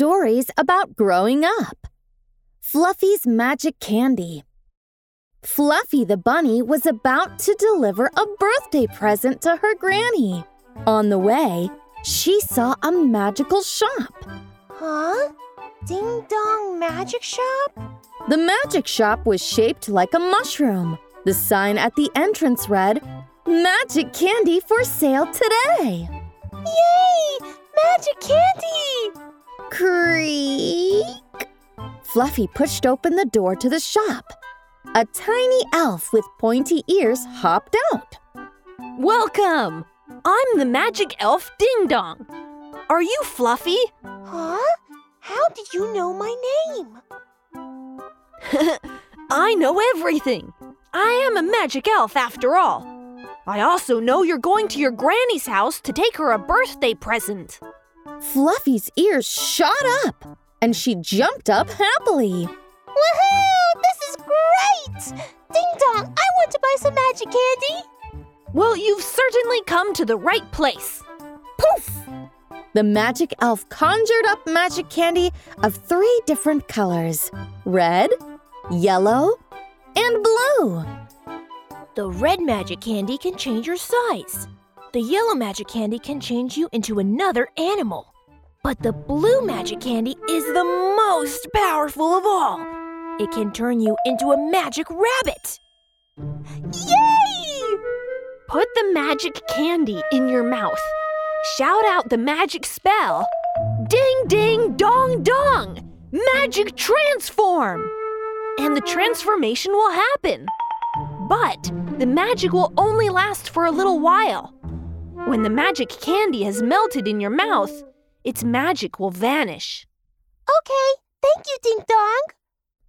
Stories about growing up. Fluffy's Magic Candy. Fluffy the bunny was about to deliver a birthday present to her granny. On the way, she saw a magical shop. Huh? Ding Dong Magic Shop? The magic shop was shaped like a mushroom. The sign at the entrance read, Magic candy for sale today. Yay! Magic candy! Fluffy pushed open the door to the shop. A tiny elf with pointy ears hopped out. Welcome! I'm the magic elf Ding Dong. Are you Fluffy? Huh? How did you know my name? I know everything. I am a magic elf after all. I also know you're going to your granny's house to take her a birthday present. Fluffy's ears shot up, and she jumped up happily. Woohoo! This is great! Ding Dong, I want to buy some magic candy. Well, you've certainly come to the right place. Poof! The magic elf conjured up magic candy of three different colors red, yellow, and blue. The red magic candy can change your size. The yellow magic candy can change you into another animal. But the blue magic candy is the most powerful of all. It can turn you into a magic rabbit. Yay! Put the magic candy in your mouth. Shout out the magic spell. Ding ding dong dong! Magic transform! And the transformation will happen. But the magic will only last for a little while. When the magic candy has melted in your mouth, its magic will vanish. Okay, thank you, Ding Dong.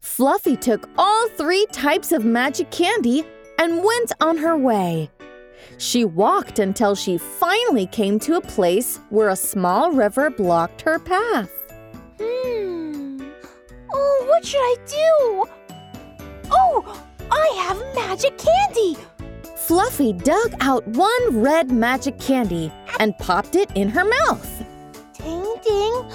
Fluffy took all three types of magic candy and went on her way. She walked until she finally came to a place where a small river blocked her path. Hmm. Oh, what should I do? Oh, I have magic candy. Fluffy dug out one red magic candy and popped it in her mouth. Ding ding,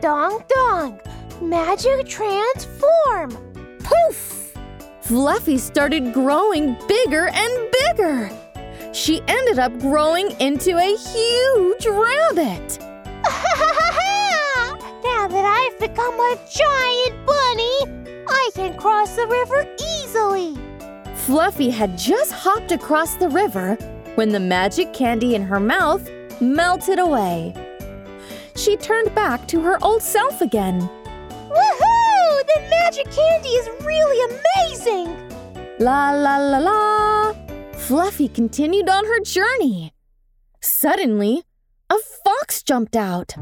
dong dong. Magic transform. Poof! Fluffy started growing bigger and bigger. She ended up growing into a huge rabbit. now that I've become a giant bunny, I can cross the river easily. Fluffy had just hopped across the river when the magic candy in her mouth melted away. She turned back to her old self again. Woohoo! The magic candy is really amazing! La la la la! Fluffy continued on her journey. Suddenly, a fox jumped out.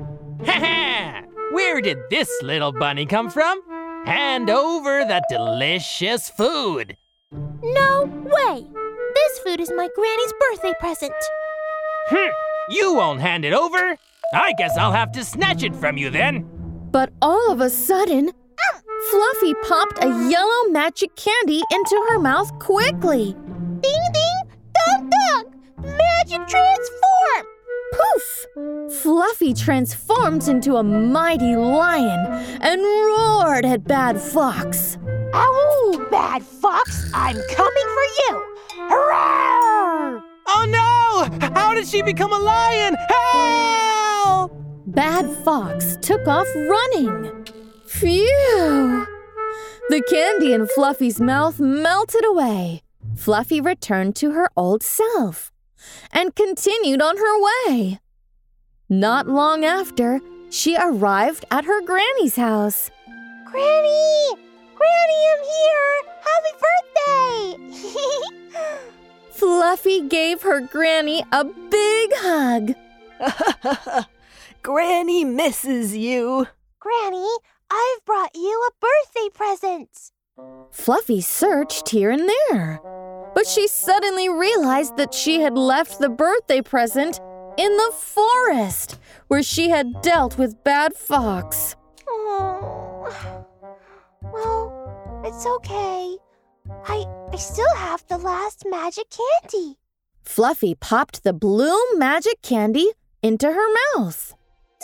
Ha ha! Where did this little bunny come from? Hand over that delicious food. No way! This food is my granny's birthday present. Hm, you won't hand it over. I guess I'll have to snatch it from you then. But all of a sudden, Fluffy popped a yellow magic candy into her mouth quickly. Ding ding, dong dong! Magic transform! Poof! Fluffy transformed into a mighty lion and roared at Bad Fox. Ow, bad fox! I'm coming for you! Hurrah! Oh no! How did she become a lion? Bad Fox took off running. Phew! The candy in Fluffy's mouth melted away. Fluffy returned to her old self and continued on her way. Not long after, she arrived at her granny's house. Granny! Granny, I'm here! Happy birthday! Fluffy gave her granny a big hug. Granny misses you. Granny, I've brought you a birthday present. Fluffy searched here and there, but she suddenly realized that she had left the birthday present in the forest where she had dealt with Bad Fox. Oh. Well, it's okay. I I still have the last magic candy. Fluffy popped the blue magic candy into her mouth.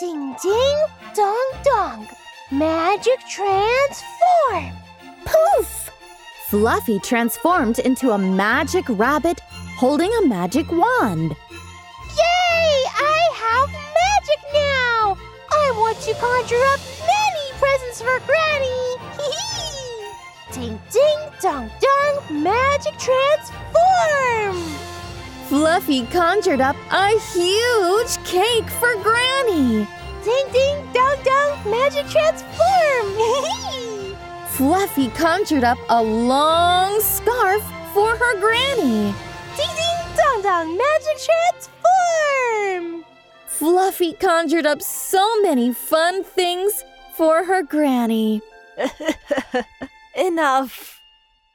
Ding ding dong dong. Magic transform. Poof! Fluffy transformed into a magic rabbit holding a magic wand. Yay! I have magic now. I want to conjure up many presents for Granny. ding ding dong dong. Magic transform. Fluffy conjured up a huge cake for Granny. Ding ding dong dong. Magic transform. Fluffy conjured up a long scarf for her granny. Ding ding dong dong. Magic transform. Fluffy conjured up so many fun things for her granny. Enough.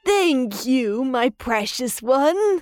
Thank you, my precious one.